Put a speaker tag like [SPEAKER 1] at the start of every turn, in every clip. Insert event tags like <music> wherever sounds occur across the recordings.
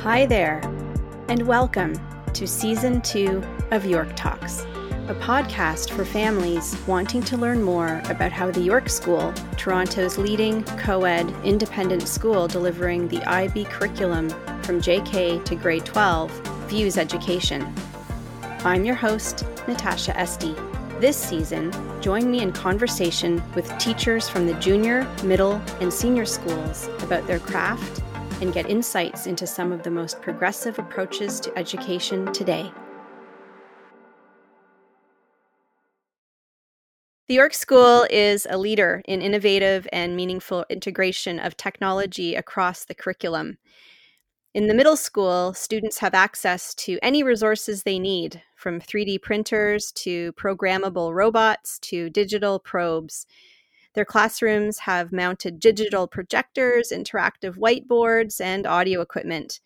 [SPEAKER 1] Hi there, and welcome to Season 2 of York Talks, a podcast for families wanting to learn more about how the York School, Toronto's leading co ed independent school delivering the IB curriculum from JK to grade 12, views education. I'm your host, Natasha Esty. This season, join me in conversation with teachers from the junior, middle, and senior schools about their craft and get insights into some of the most progressive approaches to education today. The York School is a leader in innovative and meaningful integration of technology across the curriculum. In the middle school, students have access to any resources they need, from 3D printers to programmable robots to digital probes. Their classrooms have mounted digital projectors, interactive whiteboards, and audio equipment.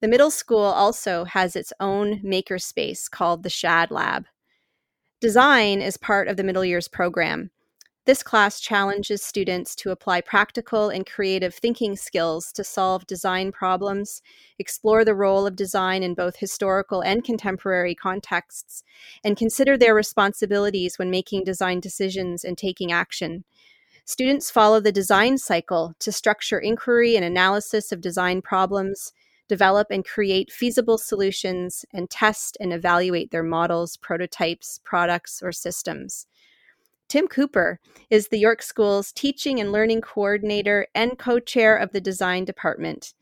[SPEAKER 1] The middle school also has its own makerspace called the Shad Lab. Design is part of the middle years program. This class challenges students to apply practical and creative thinking skills to solve design problems, explore the role of design in both historical and contemporary contexts, and consider their responsibilities when making design decisions and taking action. Students follow the design cycle to structure inquiry and analysis of design problems, develop and create feasible solutions, and test and evaluate their models, prototypes, products, or systems. Tim Cooper is the York School's teaching and learning coordinator and co chair of the design department.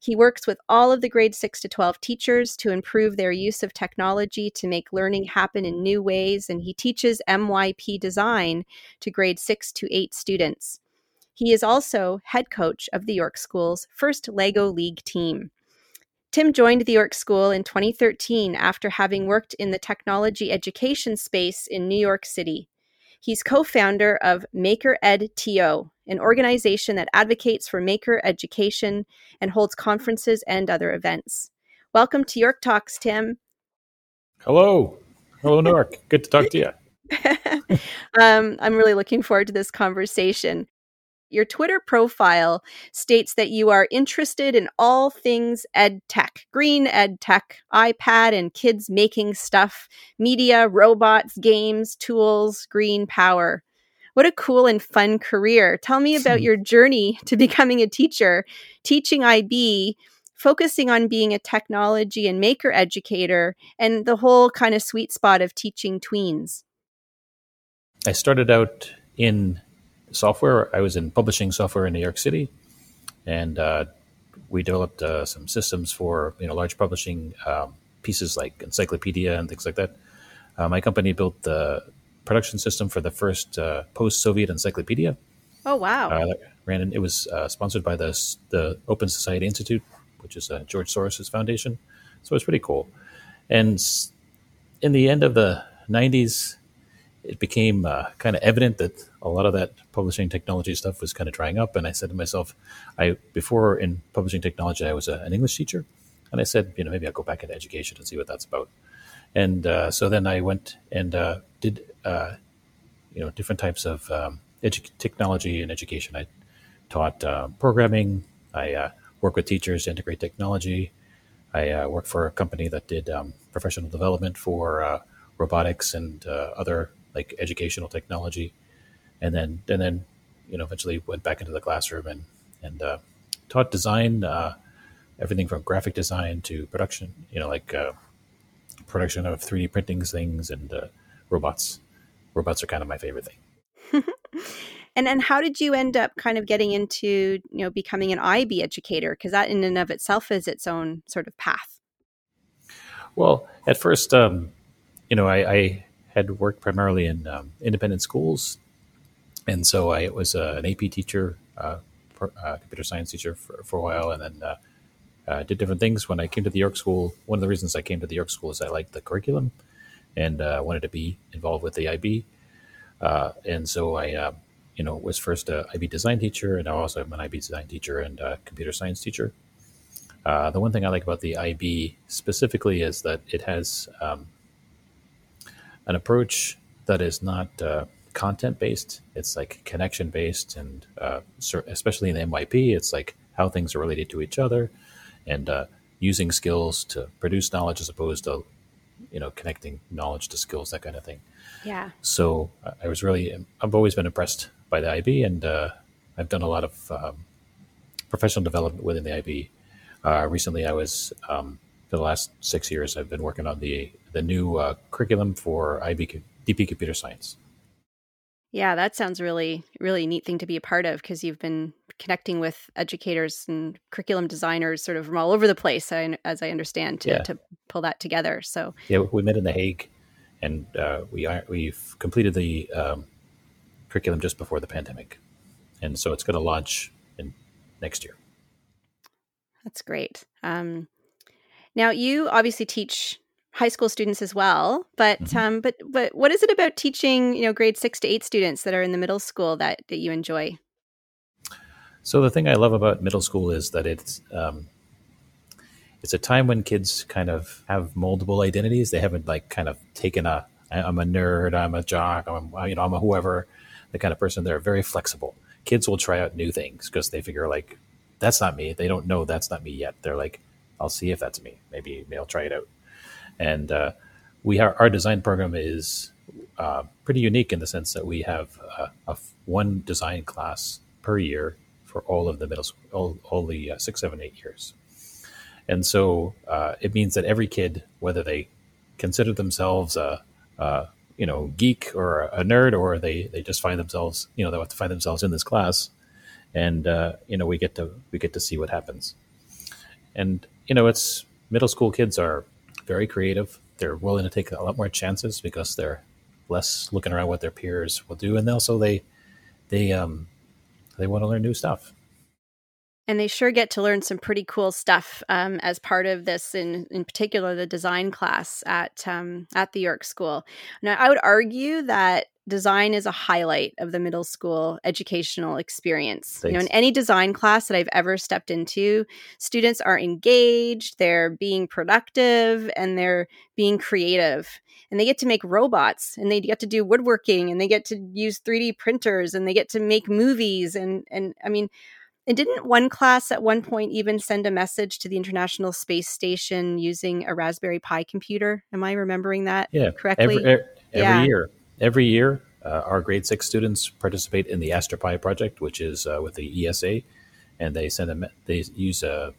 [SPEAKER 1] He works with all of the grade 6 to 12 teachers to improve their use of technology to make learning happen in new ways, and he teaches MYP design to grade 6 to 8 students. He is also head coach of the York School's first LEGO League team. Tim joined the York School in 2013 after having worked in the technology education space in New York City. He's co founder of Maker Ed TO, an organization that advocates for maker education and holds conferences and other events. Welcome to York Talks, Tim.
[SPEAKER 2] Hello. Hello, Newark. Good to talk to you. <laughs>
[SPEAKER 1] um, I'm really looking forward to this conversation. Your Twitter profile states that you are interested in all things ed tech, green ed tech, iPad and kids making stuff, media, robots, games, tools, green power. What a cool and fun career. Tell me about <laughs> your journey to becoming a teacher, teaching IB, focusing on being a technology and maker educator, and the whole kind of sweet spot of teaching tweens.
[SPEAKER 2] I started out in software. I was in publishing software in New York City, and uh, we developed uh, some systems for you know large publishing um, pieces like encyclopedia and things like that. Uh, my company built the production system for the first uh, post-Soviet encyclopedia.
[SPEAKER 1] Oh wow!
[SPEAKER 2] Uh, ran in, it was uh, sponsored by the the Open Society Institute, which is a George Soros's foundation. So it's pretty cool. And in the end of the '90s, it became uh, kind of evident that a lot of that publishing technology stuff was kind of drying up. And I said to myself, I before in publishing technology, I was a, an English teacher, and I said, you know, maybe I'll go back into education and see what that's about. And uh, so then I went and uh, did, uh, you know, different types of um, edu- technology and education. I taught uh, programming. I uh, worked with teachers to integrate technology. I worked for a company that did um, professional development for robotics and other like educational technology, and then and then you know eventually went back into the classroom and and uh, taught design, uh, everything from graphic design to production. You know, like uh, production of three D printing things and uh, robots. Robots are kind of my favorite thing. <laughs>
[SPEAKER 1] and and how did you end up kind of getting into you know becoming an IB educator? Because that in and of itself is its own sort of path.
[SPEAKER 2] Well, at first, um, you know, I, I had worked primarily in um, independent schools, and so I was uh, an AP teacher, uh, for, uh, computer science teacher for, for a while, and then uh, uh, did different things. When I came to the York School, one of the reasons I came to the York School is I liked the curriculum and uh, wanted to be involved with the IB, and so I. you know, was first a IB design teacher, and now also am an IB design teacher and computer science teacher. the one thing I like about the IB specifically is that it has um, an approach that is not uh, content based. It's like connection based, and uh, especially in the MYP, it's like how things are related to each other, and uh, using skills to produce knowledge as opposed to you know connecting knowledge to skills that kind of thing.
[SPEAKER 1] Yeah.
[SPEAKER 2] So i was really i've always been impressed by the ib and uh, i've done a lot of um, professional development within the ib uh, recently i was um, for the last six years i've been working on the the new uh, curriculum for ib dp computer science
[SPEAKER 1] yeah, that sounds really, really neat thing to be a part of because you've been connecting with educators and curriculum designers sort of from all over the place, as I understand, to, yeah. to pull that together. So
[SPEAKER 2] yeah, we met in The Hague, and uh, we are, we've completed the um, curriculum just before the pandemic, and so it's going to launch in next year.
[SPEAKER 1] That's great. Um, now, you obviously teach high school students as well. But mm-hmm. um, but but what is it about teaching you know grade six to eight students that are in the middle school that that you enjoy?
[SPEAKER 2] So the thing I love about middle school is that it's um, it's a time when kids kind of have moldable identities. They haven't like kind of taken a I'm a nerd, I'm a jock, I'm you know I'm a whoever the kind of person. They're very flexible. Kids will try out new things because they figure like that's not me. They don't know that's not me yet. They're like I'll see if that's me. Maybe, I'll try it out. And uh, we are, our design program is uh, pretty unique in the sense that we have uh, a, one design class per year for all of the middle school, all, all the uh, six, seven, eight years. And so uh, it means that every kid, whether they consider themselves a, a you know geek or a nerd, or they they just find themselves you know they have to find themselves in this class, and uh, you know we get to we get to see what happens. And you know it's middle school kids are very creative. They're willing to take a lot more chances because they're less looking around what their peers will do, and also they they um they want to learn new stuff.
[SPEAKER 1] And they sure get to learn some pretty cool stuff um, as part of this, in in particular the design class at um, at the York School. Now, I would argue that design is a highlight of the middle school educational experience. Thanks. You know, in any design class that I've ever stepped into, students are engaged, they're being productive, and they're being creative. And they get to make robots and they get to do woodworking and they get to use 3D printers and they get to make movies and and I mean and didn't one class at one point even send a message to the International Space Station using a Raspberry Pi computer? Am I remembering that
[SPEAKER 2] yeah,
[SPEAKER 1] correctly?
[SPEAKER 2] Every, every yeah. year every year, uh, our grade six students participate in the AstroPi project, which is uh, with the ESA, and they send a they use a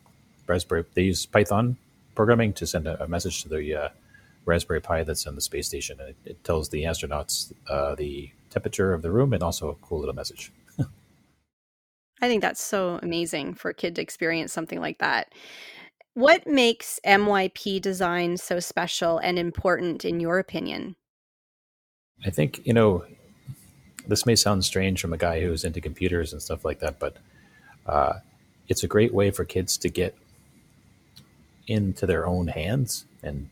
[SPEAKER 2] Raspberry they use Python programming to send a, a message to the uh, Raspberry Pi that's on the space station, and it, it tells the astronauts uh, the temperature of the room and also a cool little message.
[SPEAKER 1] I think that's so amazing for a kid to experience something like that. What makes MYP design so special and important in your opinion?
[SPEAKER 2] I think, you know, this may sound strange from a guy who's into computers and stuff like that, but uh, it's a great way for kids to get into their own hands and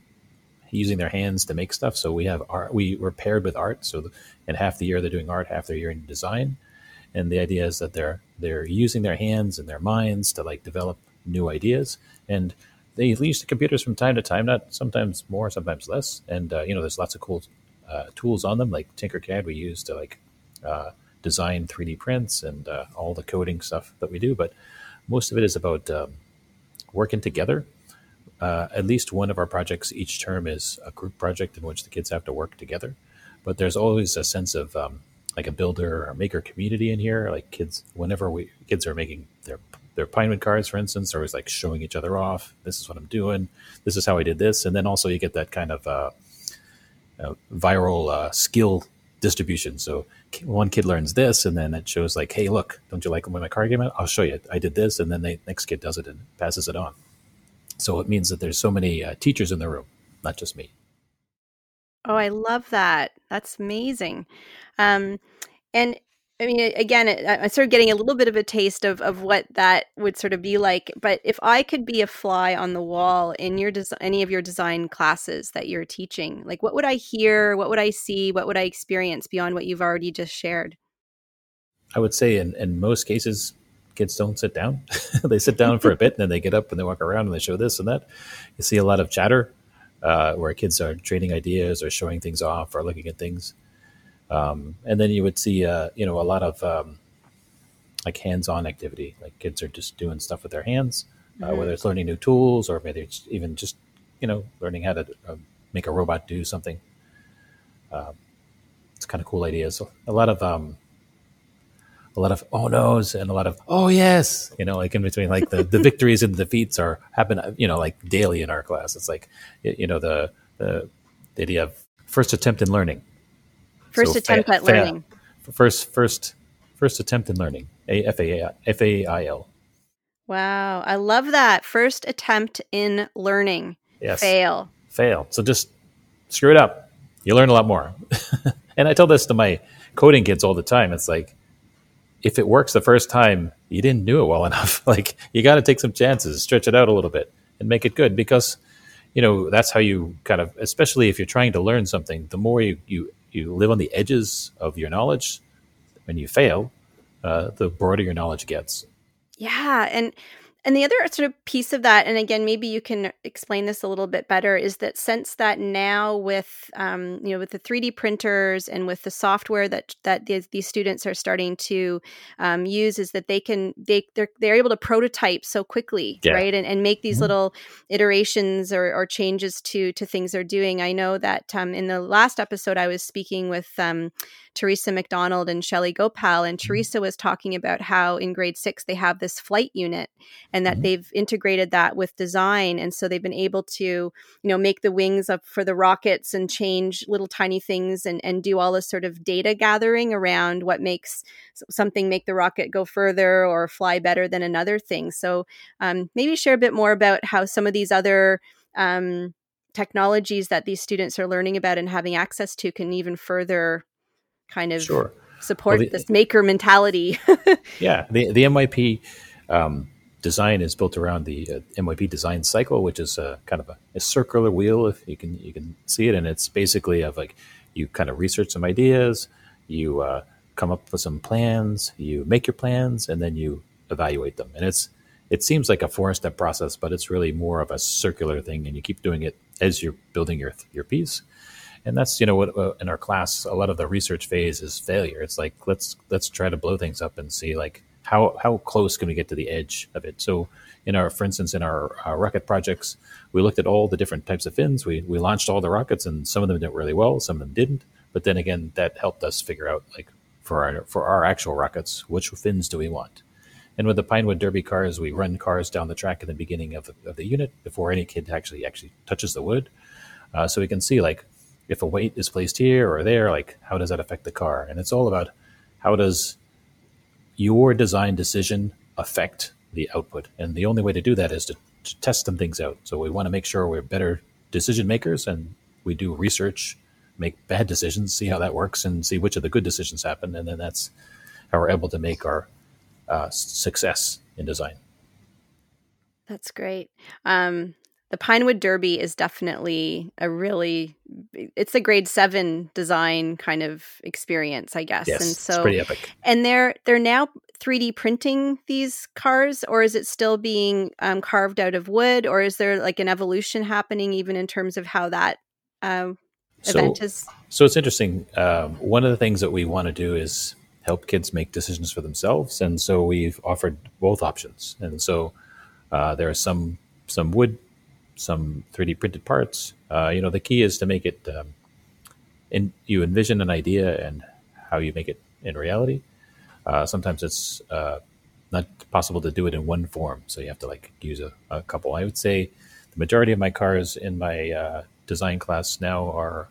[SPEAKER 2] using their hands to make stuff. So we have art, we were paired with art. So in half the year they're doing art, half the year in design. And the idea is that they're they're using their hands and their minds to like develop new ideas. And they use the computers from time to time, not sometimes more, sometimes less. And uh, you know, there's lots of cool uh, tools on them, like Tinkercad, we use to like uh, design 3D prints and uh, all the coding stuff that we do. But most of it is about um, working together. Uh, at least one of our projects each term is a group project in which the kids have to work together. But there's always a sense of um, like a builder or maker community in here. Like kids, whenever we kids are making their their Pinewood cards, for instance, are always like showing each other off. This is what I'm doing. This is how I did this. And then also you get that kind of uh, uh, viral uh, skill distribution. So one kid learns this, and then it shows like, "Hey, look, don't you like when my card game out? I'll show you. I did this," and then the next kid does it and passes it on. So it means that there's so many uh, teachers in the room, not just me.
[SPEAKER 1] Oh, I love that. That's amazing. Um, and I mean, again, I started getting a little bit of a taste of, of what that would sort of be like. But if I could be a fly on the wall in your des- any of your design classes that you're teaching, like what would I hear? What would I see? What would I experience beyond what you've already just shared?
[SPEAKER 2] I would say in, in most cases, kids don't sit down. <laughs> they sit down for a bit and then they get up and they walk around and they show this and that. You see a lot of chatter uh, where kids are trading ideas or showing things off or looking at things. Um, and then you would see, uh, you know, a lot of um, like hands-on activity. Like kids are just doing stuff with their hands. uh, mm-hmm. whether it's learning new tools or maybe it's even just you know learning how to uh, make a robot do something. Um, it's kind of cool ideas. A lot of um, a lot of oh no's and a lot of oh yes, you know, like in between, like the, the <laughs> victories and the defeats are happen, you know, like daily in our class. It's like you know the the, the idea of first attempt in learning.
[SPEAKER 1] First so attempt fa- at learning.
[SPEAKER 2] Fa- first first first attempt in learning. A F A F A I L.
[SPEAKER 1] Wow, I love that first attempt in learning.
[SPEAKER 2] Yes.
[SPEAKER 1] Fail.
[SPEAKER 2] Fail. So just screw it up. You learn a lot more. <laughs> and I tell this to my coding kids all the time. It's like if it works the first time, you didn't do it well enough. <laughs> like you got to take some chances, stretch it out a little bit, and make it good because you know that's how you kind of, especially if you're trying to learn something. The more you you you live on the edges of your knowledge, when you fail, uh, the broader your knowledge gets.
[SPEAKER 1] Yeah, and and the other sort of piece of that, and again, maybe you can explain this a little bit better, is that since that now with um, you know with the three D printers and with the software that that these, these students are starting to um, use, is that they can they they're they're able to prototype so quickly, yeah. right, and and make these mm-hmm. little iterations or, or changes to to things they're doing. I know that um, in the last episode, I was speaking with um, Teresa McDonald and Shelly Gopal, and mm-hmm. Teresa was talking about how in grade six they have this flight unit and that mm-hmm. they've integrated that with design and so they've been able to you know make the wings up for the rockets and change little tiny things and and do all this sort of data gathering around what makes something make the rocket go further or fly better than another thing so um, maybe share a bit more about how some of these other um, technologies that these students are learning about and having access to can even further kind of
[SPEAKER 2] sure.
[SPEAKER 1] support well, the, this maker mentality. <laughs>
[SPEAKER 2] yeah, the the MYP um, design is built around the uh, MYP design cycle, which is a, kind of a, a, circular wheel, if you can you can see it, and it's basically of like you kind of research some ideas, you uh, come up with some plans, you make your plans, and then you evaluate them, and it's it seems like a four step process, but it's really more of a circular thing, and you keep doing it as you're building your your piece. And that's you know what in our class, a lot of the research phase is failure. It's like let's let's try to blow things up and see like how how close can we get to the edge of it? So in our, for instance, in our, our, rocket projects, we looked at all the different types of fins. We we launched all the rockets, and some of them did really well, some of them didn't. But then again, that helped us figure out like for our for our actual rockets, which fins do we want? And with the Pinewood Derby cars, we run cars down the track in the beginning of the, of the unit before any kid actually actually touches the wood, uh, so we can see like if a weight is placed here or there, like how does that affect the car? And it's all about how does your design decision affect the output. And the only way to do that is to, to test some things out. So we want to make sure we're better decision makers and we do research, make bad decisions, see how that works, and see which of the good decisions happen. And then that's how we're able to make our uh, success in design.
[SPEAKER 1] That's great. Um, the Pinewood Derby is definitely a really it's a grade seven design kind of experience, I guess.
[SPEAKER 2] Yes, and so it's pretty epic.
[SPEAKER 1] And they're they're now 3D printing these cars, or is it still being um, carved out of wood, or is there like an evolution happening even in terms of how that um, event
[SPEAKER 2] so,
[SPEAKER 1] is?
[SPEAKER 2] So it's interesting. Um, one of the things that we want to do is help kids make decisions for themselves, and so we've offered both options. And so uh, there are some some wood some 3D printed parts. Uh, you know, the key is to make it. Um, in, you envision an idea and how you make it in reality. Uh, sometimes it's uh, not possible to do it in one form, so you have to like use a, a couple. I would say the majority of my cars in my uh, design class now are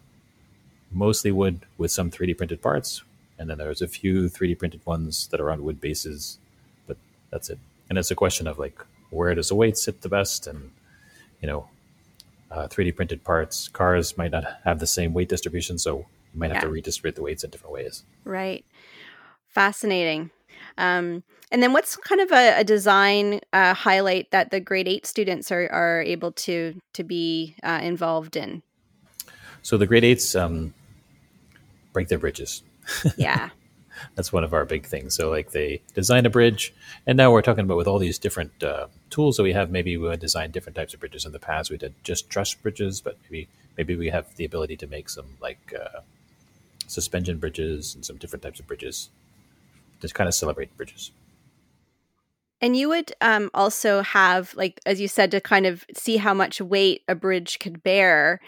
[SPEAKER 2] mostly wood with some 3D printed parts, and then there's a few 3D printed ones that are on wood bases, but that's it. And it's a question of like where does the weight sit the best and you know, uh, 3D printed parts. Cars might not have the same weight distribution, so you might have yeah. to redistribute the weights in different ways.
[SPEAKER 1] Right. Fascinating. Um, and then what's kind of a, a design uh, highlight that the grade eight students are, are able to to be uh, involved in?
[SPEAKER 2] So the grade eights um, break their bridges. <laughs>
[SPEAKER 1] Yeah.
[SPEAKER 2] That's one of our big things. So like they design a bridge, and now we're talking about with all these different uh, tools that we have. Maybe we would design different types of bridges. In the past, we did just truss bridges, but maybe maybe we have the ability to make some like uh, suspension bridges and some different types of bridges to kind of celebrate bridges.
[SPEAKER 1] And you would um, also have, like, as you said, to kind of see how much weight a bridge could bear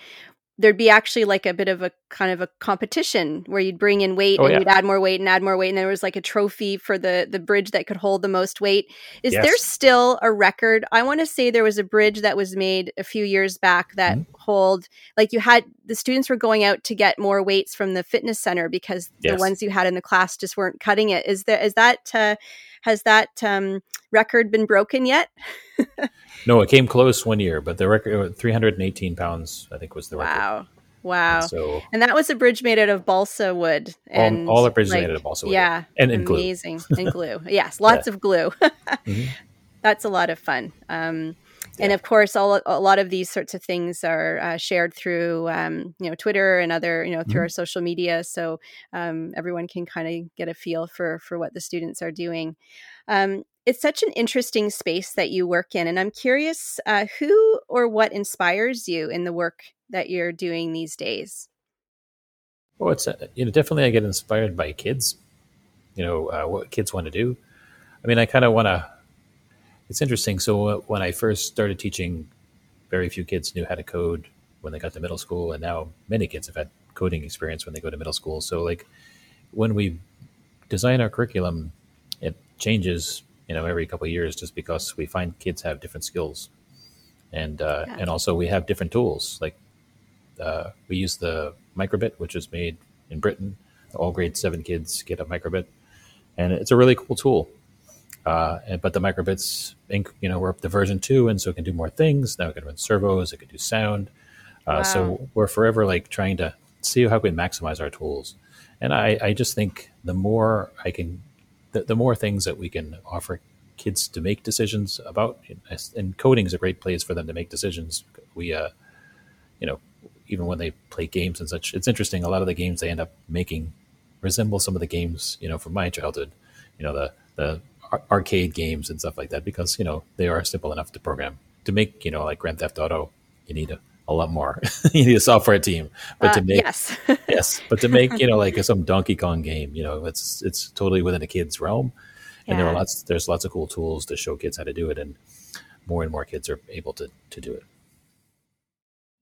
[SPEAKER 1] there'd be actually like a bit of a kind of a competition where you'd bring in weight
[SPEAKER 2] Oh,
[SPEAKER 1] and
[SPEAKER 2] yeah.
[SPEAKER 1] you'd add more weight and add more weight and there was like a trophy for the the bridge that could hold the most weight. Is there still a record? I want to say there was a bridge that was made a few years back that
[SPEAKER 2] Mm-hmm.
[SPEAKER 1] hold like you had the students were going out to get more weights from the fitness center because the ones you had in the class just weren't cutting it. Is there is that uh, has that um, record been broken yet
[SPEAKER 2] No, it came close one year, but the record 318 pounds, I think, was the record.
[SPEAKER 1] wow wow
[SPEAKER 2] And so
[SPEAKER 1] And that was a bridge made out of balsa wood. And
[SPEAKER 2] all the bridges
[SPEAKER 1] like,
[SPEAKER 2] made out of balsa wood.
[SPEAKER 1] Yeah,
[SPEAKER 2] and, and glue.
[SPEAKER 1] amazing and glue. <laughs> Yes, lots of glue. <laughs>
[SPEAKER 2] Mhm.
[SPEAKER 1] That's a lot of fun. Um, And of course, all, a lot of these sorts of things are uh, shared through, um, you know, Twitter and other, you know, through
[SPEAKER 2] Mhm.
[SPEAKER 1] our social media. So um, everyone can kind of get a feel for for what the students are doing. Um, it's such an interesting space that you work in, and I'm curious uh, who or what inspires you in the work that you're doing these days.
[SPEAKER 2] Well, it's uh, you know definitely I get inspired by kids. You know uh, what kids want to do. I mean, I kind of want to. It's interesting. So uh, when I first started teaching, very few kids knew how to code when they got to middle school, and now many kids have had coding experience when they go to middle school. So like when we design our curriculum, it changes you know every couple of years just because we find kids have different skills, and uh,
[SPEAKER 1] Yeah.
[SPEAKER 2] and also we have different tools like uh, we use the microbit, which is made in Britain. All grade seven kids get a microbit, and it's a really cool tool. Uh, and, but the microbits, inc- you know, we're up to version two, and so it can do more things. Now it can run servos, it can do sound. Uh,
[SPEAKER 1] Wow.
[SPEAKER 2] So we're forever like trying to see how we can maximize our tools. And I, I just think the more I can, the, the more things that we can offer kids to make decisions about, and coding is a great place for them to make decisions. We, uh, you know, even when they play games and such, it's interesting. A lot of the games they end up making resemble some of the games, you know, from my childhood. You know, the the arcade games and stuff like that, because you know they are simple enough to program. To make, you know, like Grand Theft Auto, you need a, a lot more. <laughs> you need a software team, but to
[SPEAKER 1] Uh,
[SPEAKER 2] make
[SPEAKER 1] yes, <laughs>
[SPEAKER 2] yes, but to make you know like some Donkey Kong game, you know, it's it's totally within a kid's realm, and there are lots there's lots of cool tools to show kids how to do it, and more and more kids are able to to do it.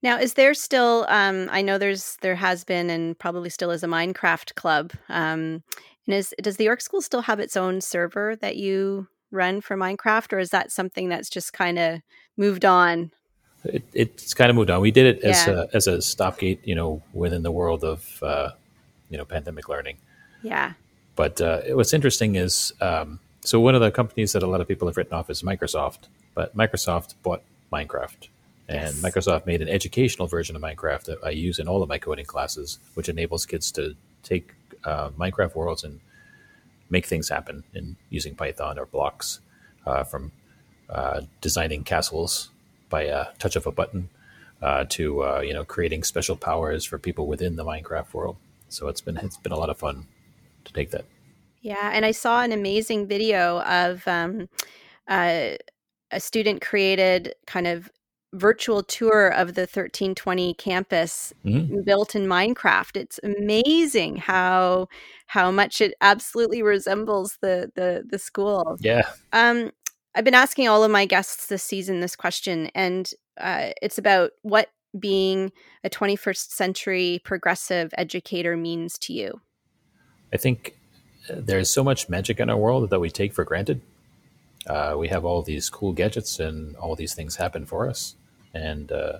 [SPEAKER 1] Now, is there still? Um, I know there's there has been and probably still is a Minecraft club. Um, and is does the York School still have its own server that you run for Minecraft, or is that something that's just kind of moved on?
[SPEAKER 2] It, it's kind of moved on. We did it as
[SPEAKER 1] Yeah.
[SPEAKER 2] a, as a stopgate, you know, within the world of uh, you know pandemic learning.
[SPEAKER 1] Yeah,
[SPEAKER 2] But uh, what's interesting is um, so one of the companies that a lot of people have written off is Microsoft, but Microsoft bought Minecraft. And
[SPEAKER 1] Yes.
[SPEAKER 2] Microsoft made an educational version of Minecraft that I use in all of my coding classes, which enables kids to take uh, Minecraft worlds and make things happen in using Python or blocks uh, from uh, designing castles by a touch of a button uh, to uh, you know creating special powers for people within the Minecraft world. So it's been it's been a lot of fun to take that.
[SPEAKER 1] yeah. And I saw an amazing video of um, uh, a student created kind of virtual tour of the 1320 campus
[SPEAKER 2] Mhm.
[SPEAKER 1] built in Minecraft. It's amazing how how much it absolutely resembles the the the school.
[SPEAKER 2] Yeah,
[SPEAKER 1] Um, I've been asking all of my guests this season this question, and uh, it's about what being a 21st century progressive educator means to you.
[SPEAKER 2] I think uh, there's so much magic in our world that we take for granted. Uh, we have all these cool gadgets and all these things happen for us. And uh,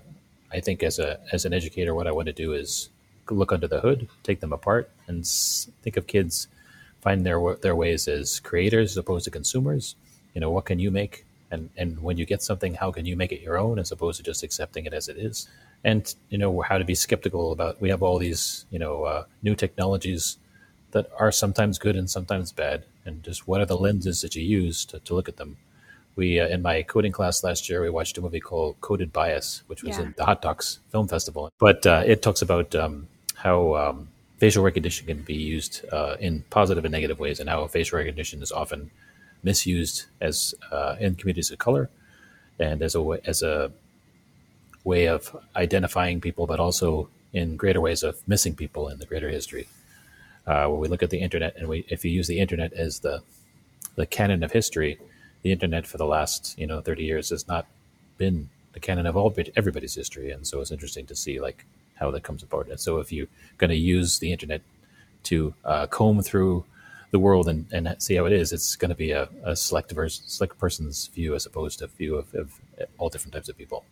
[SPEAKER 2] I think as a as an educator, what I want to do is look under the hood, take them apart, and s- think of kids find their their ways as creators as opposed to consumers. You know, what can you make? And and when you get something, how can you make it your own as opposed to just accepting it as it is? And you know how to be skeptical about. We have all these you know uh, new technologies that are sometimes good and sometimes bad, and just what are the lenses that you use to, to look at them. We uh, in my coding class last year, we watched a movie called Coded Bias, which was
[SPEAKER 1] Yeah.
[SPEAKER 2] in the Hot Docs Film Festival. But uh, it talks about um, how um, facial recognition can be used uh, in positive and negative ways, and how facial recognition is often misused as uh, in communities of color and as a wa- as a way of identifying people, but also in greater ways of missing people in the greater history. Uh, when we look at the internet, and we if you use the internet as the the canon of history, the internet for the last you know 30 years has not been the canon of all everybody's history, and so it's interesting to see like how that comes about. And so if you're going to use the internet to uh, comb through the world and, and see how it is, it's going to be a, a select, select person's view as opposed to a view of, of all different types of people.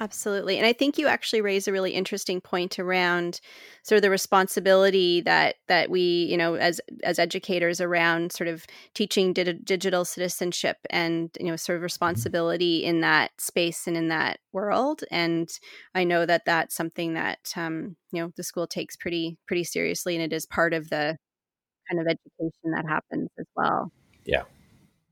[SPEAKER 1] Absolutely. And I think you actually raise a really interesting point around sort of the responsibility that that we, you know, as as educators around sort of teaching di- digital citizenship and, you know, sort of mm-hmm. responsibility in that space and in that world. And I know that that's something that um, you know, the school takes pretty pretty seriously and it is part of the kind of education that happens as well.
[SPEAKER 2] Yeah.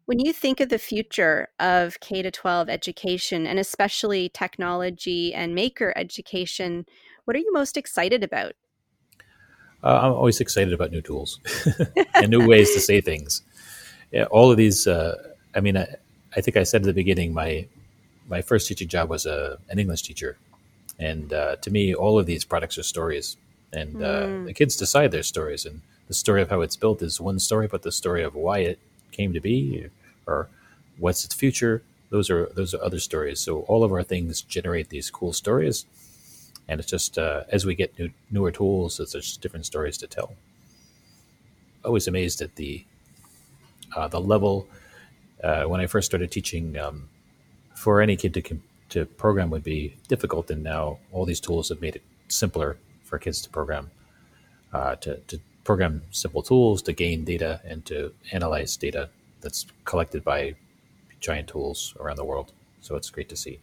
[SPEAKER 1] When you think of the future of K to 12 education and especially technology and maker education, what are you most excited about?
[SPEAKER 2] Uh, I'm always excited about new tools <laughs> <laughs> and new ways to say things. Yeah, all of these, uh, I mean, I, I, think I said at the beginning, my my first teaching job was a, uh, an English teacher, and uh, to me, all of these products are stories, and uh, mm. the kids decide their stories, and the story of how it's built is one story, but the story of why it came to be or what's its future those are those are other stories. So all of our things generate these cool stories. And it's just uh, as we get new, newer tools it's just different stories to tell. Always amazed at the uh, the level uh, when I first started teaching um, for any kid to to program would be difficult. And now all these tools have made it simpler for kids to program uh, to, to program simple tools to gain data and to analyze data that's collected by giant tools around the world. So it's great to see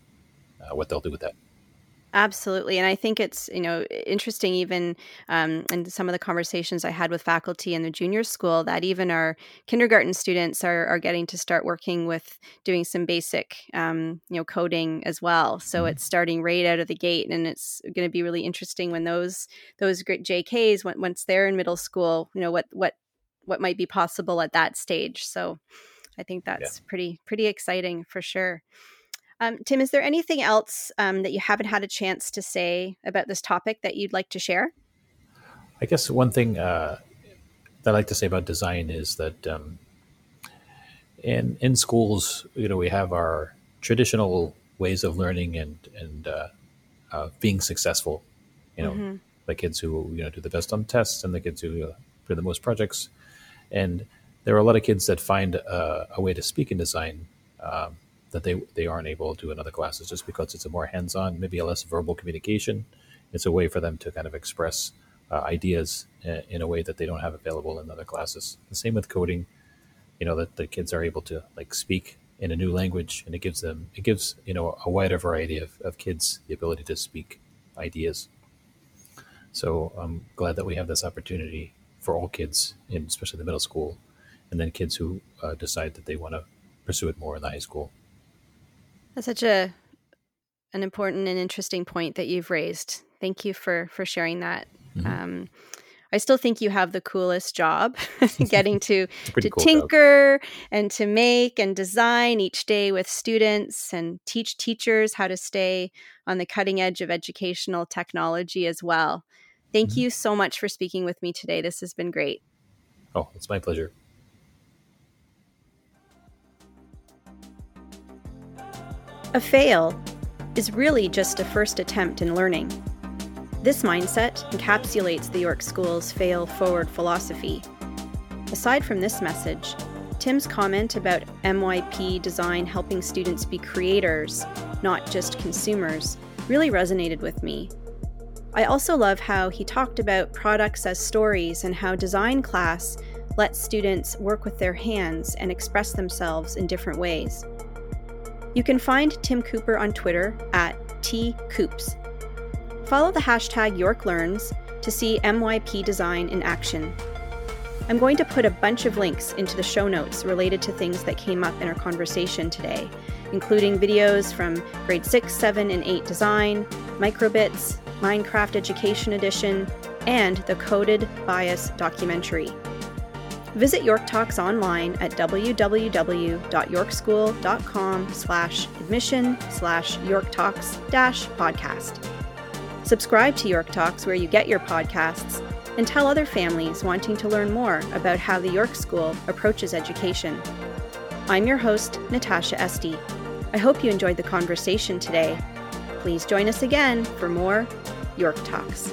[SPEAKER 2] uh, what they'll do with that.
[SPEAKER 1] Absolutely. And I think it's, you know, interesting even um, in some of the conversations I had with faculty in the junior school that even our kindergarten students are, are getting to start working with doing some basic, um, you know, coding as well. So mm-hmm. it's starting right out of the gate. And it's going to be really interesting when those, those great JKs, once they're in middle school, you know, what, what what might be possible at that stage. So I think that's yeah. pretty pretty exciting for sure. Um, Tim, is there anything else um, that you haven't had a chance to say about this topic that you'd like to share?
[SPEAKER 2] I guess one thing uh, that I like to say about design is that um, in in schools, you know, we have our traditional ways of learning and and uh, uh, being successful. You know, mm-hmm. the kids who you know do the best on tests and the kids who uh, do the most projects and there are a lot of kids that find a, a way to speak in design um, that they they aren't able to in other classes just because it's a more hands-on, maybe a less verbal communication. It's a way for them to kind of express uh, ideas in, in, a way that they don't have available in other classes. The same with coding. You know that the kids are able to like speak in a new language, and it gives them it gives you know a wider variety of, of kids the ability to speak ideas. So I'm glad that we have this opportunity for all kids, in especially the middle school, and then kids who uh, decide that they want to pursue it more in the high school.
[SPEAKER 1] That's such a an important and interesting point that you've raised. Thank you for for sharing that. Mm-hmm. Um, I still think you have the coolest job, <laughs> <laughs> getting to to cool tinker job. and to make and design each day with students and teach teachers how to stay on the cutting edge of educational technology as well. Thank mm-hmm. you so much for speaking with me today. This has been great.
[SPEAKER 2] Oh, it's my pleasure.
[SPEAKER 1] A fail is really just a first attempt in learning. This mindset encapsulates the York School's fail forward philosophy. Aside from this message, Tim's comment about MYP design helping students be creators, not just consumers, really resonated with me I also love how he talked about products as stories and how design class lets students work with their hands and express themselves in different ways. You can find Tim Cooper on Twitter at tcoops. Follow the hashtag YorkLearns to see MYP design in action. I'm going to put a bunch of links into the show notes related to things that came up in our conversation today, including videos from grade 6, 7, and 8 design, microbits, Minecraft Education Edition, and the Coded Bias documentary. Visit York Talks online at www.yorkschool.com slash admission slash York Talks dash podcast. Subscribe to York Talks where you get your podcasts and tell other families wanting to learn more about how the York School approaches education. I'm your host, Natasha Esty. I hope you enjoyed the conversation today. Please join us again for more York Talks.